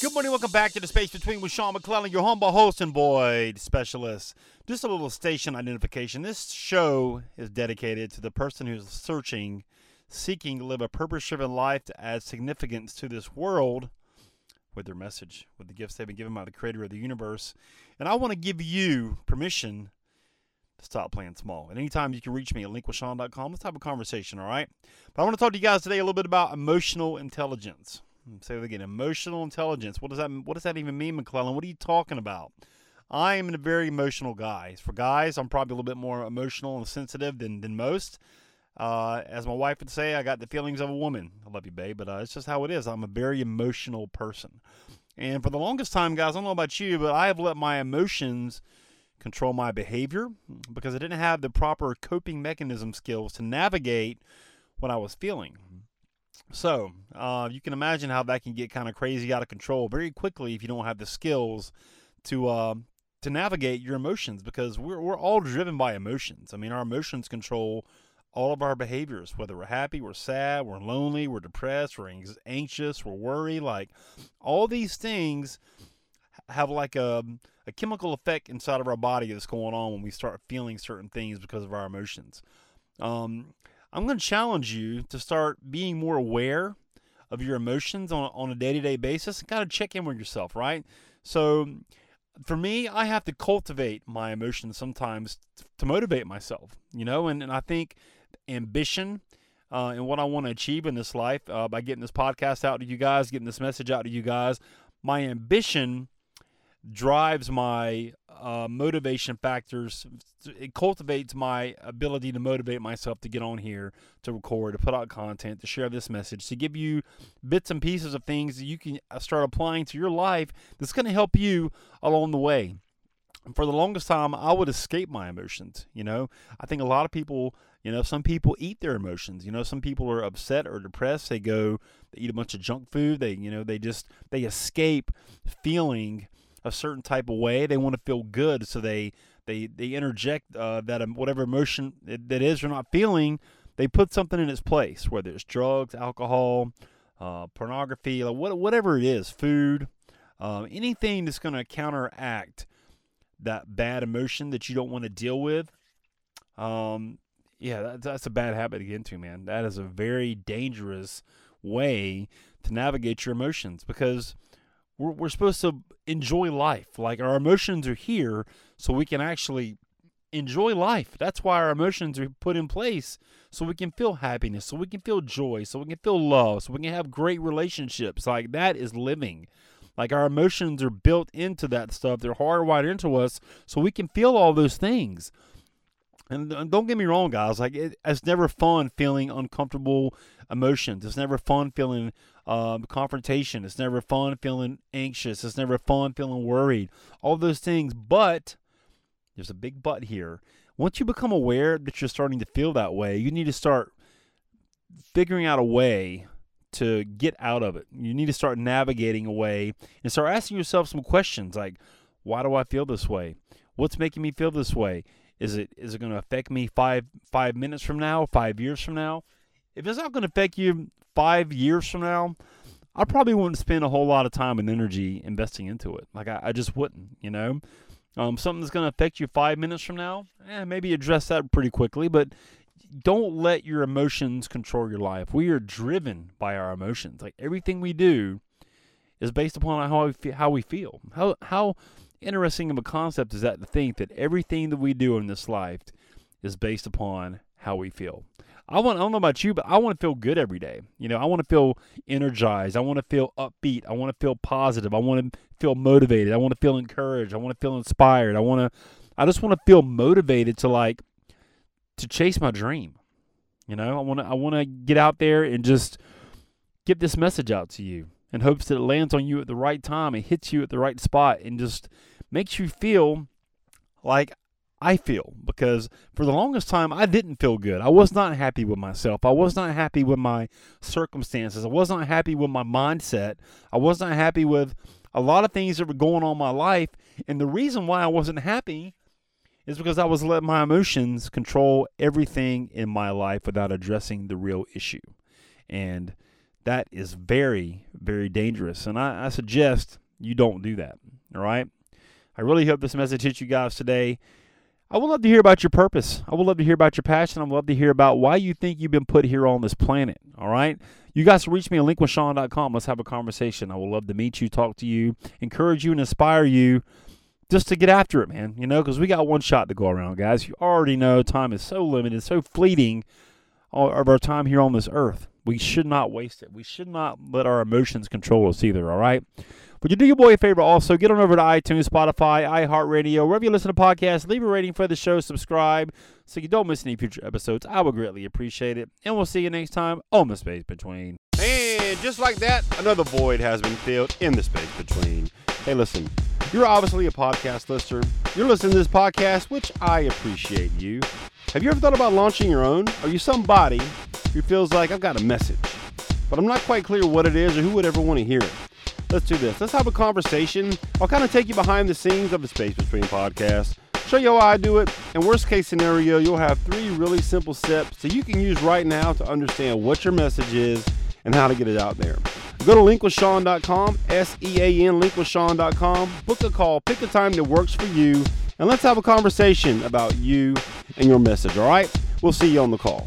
Good morning. Welcome back to the Space Between with Sean McClellan, your humble host and void specialist. Just a little station identification. This show is dedicated to the person who's searching, seeking to live a purpose driven life to add significance to this world with their message, with the gifts they've been given by the creator of the universe. And I want to give you permission stop playing small. And anytime you can reach me at linkwithsean.com, let's have a conversation, all right? But I want to talk to you guys today a little bit about emotional intelligence. Say it again, emotional intelligence. What does that what does that even mean, McClellan? What are you talking about? I am a very emotional guy. For guys, I'm probably a little bit more emotional and sensitive than than most. Uh, as my wife would say, I got the feelings of a woman. I love you, babe, but uh, it's just how it is. I'm a very emotional person. And for the longest time, guys, I don't know about you, but I have let my emotions control my behavior because I didn't have the proper coping mechanism skills to navigate what I was feeling. So uh, you can imagine how that can get kind of crazy out of control very quickly if you don't have the skills to uh, to navigate your emotions because we're we're all driven by emotions. I mean, our emotions control all of our behaviors, whether we're happy, we're sad, we're lonely, we're depressed, we're anxious, we're worried. Like all these things have like a a chemical effect inside of our body that's going on when we start feeling certain things because of our emotions. Um, I'm going to challenge you to start being more aware of your emotions on, on a day to day basis and kind of check in with yourself, right? So, for me, I have to cultivate my emotions sometimes to motivate myself, you know, and, and I think ambition uh, and what I want to achieve in this life uh, by getting this podcast out to you guys, getting this message out to you guys, my ambition drives my uh, motivation factors. It cultivates my ability to motivate myself to get on here, to record, to put out content, to share this message, to give you bits and pieces of things that you can uh, start applying to your life that's going to help you along the way. For the longest time, I would escape my emotions. You know, I think a lot of people, you know, some people eat their emotions. You know, some people are upset or depressed. They go, they eat a bunch of junk food. They, you know, they just, they escape feeling a certain type of way. They want to feel good, so they they they interject uh, that whatever emotion that is they're not feeling. They put something in its place, whether it's drugs, alcohol, uh, pornography, like what, whatever it is, food, uh, anything that's going to counteract that bad emotion that you don't want to deal with. Um, yeah, that, that's a bad habit to get into, man. That is a very dangerous way to navigate your emotions because we're, we're supposed to enjoy life. Like our emotions are here so we can actually enjoy life. That's why our emotions are put in place so we can feel happiness, so we can feel joy, so we can feel love, so we can have great relationships. Like that is living. Like our emotions are built into that stuff. They're hardwired into us so we can feel all those things. And don't get me wrong, guys. Like it, it's never fun feeling uncomfortable emotions. It's never fun feeling um, confrontation. It's never fun feeling anxious. It's never fun feeling worried. All those things. But there's a big but here. Once you become aware that you're starting to feel that way, you need to start figuring out a way to get out of it. You need to start navigating a way and start asking yourself some questions like, why do I feel this way? What's making me feel this way? Is it is it going to affect me five five minutes from now, five years from now? If it's not going to affect you five years from now, I probably wouldn't spend a whole lot of time and energy investing into it. Like I, I just wouldn't, you know. Um, something that's going to affect you five minutes from now, eh, maybe address that pretty quickly. But don't let your emotions control your life. We are driven by our emotions. Like everything we do is based upon how we feel, how we feel. How how interesting of a concept is that to think that everything that we do in this life is based upon how we feel. I want I don't know about you, but I want to feel good every day. You know, I want to feel energized. I want to feel upbeat. I want to feel positive. I want to feel motivated. I want to feel encouraged. I want to feel inspired. I want to I just want to feel motivated to like to chase my dream. You know, I want to I want to get out there and just get this message out to you in hopes that it lands on you at the right time and hits you at the right spot and just makes you feel like I feel because for the longest time I didn't feel good. I was not happy with myself. I was not happy with my circumstances. I was not happy with my mindset. I was not happy with a lot of things that were going on in my life. And the reason why I wasn't happy is because I was letting my emotions control everything in my life without addressing the real issue. And that is very, very dangerous. And I, I suggest you don't do that. All right. I really hope this message hits you guys today. I would love to hear about your purpose. I would love to hear about your passion. I would love to hear about why you think you've been put here on this planet. All right. You guys reach me at linkwithsean.com. Let's have a conversation. I would love to meet you, talk to you, encourage you, and inspire you just to get after it, man. You know, because we got one shot to go around, guys. You already know time is so limited, so fleeting uh, of our time here on this earth. We should not waste it. We should not let our emotions control us either, all right? Would you do your boy a favor also? Get on over to iTunes, Spotify, iHeartRadio, wherever you listen to podcasts. Leave a rating for the show, subscribe so you don't miss any future episodes. I would greatly appreciate it. And we'll see you next time on The Space Between. And just like that, another void has been filled in the space between. Hey, listen, you're obviously a podcast listener. You're listening to this podcast, which I appreciate you. Have you ever thought about launching your own? Are you somebody who feels like I've got a message, but I'm not quite clear what it is or who would ever want to hear it? Let's do this. Let's have a conversation. I'll kind of take you behind the scenes of the Space Between podcast, show you how I do it, and worst case scenario, you'll have three really simple steps that you can use right now to understand what your message is and how to get it out there. Go to linkwithsean.com, S-E-A-N, linkwithsean.com, book a call, pick a time that works for you, and let's have a conversation about you and your message, all right? We'll see you on the call.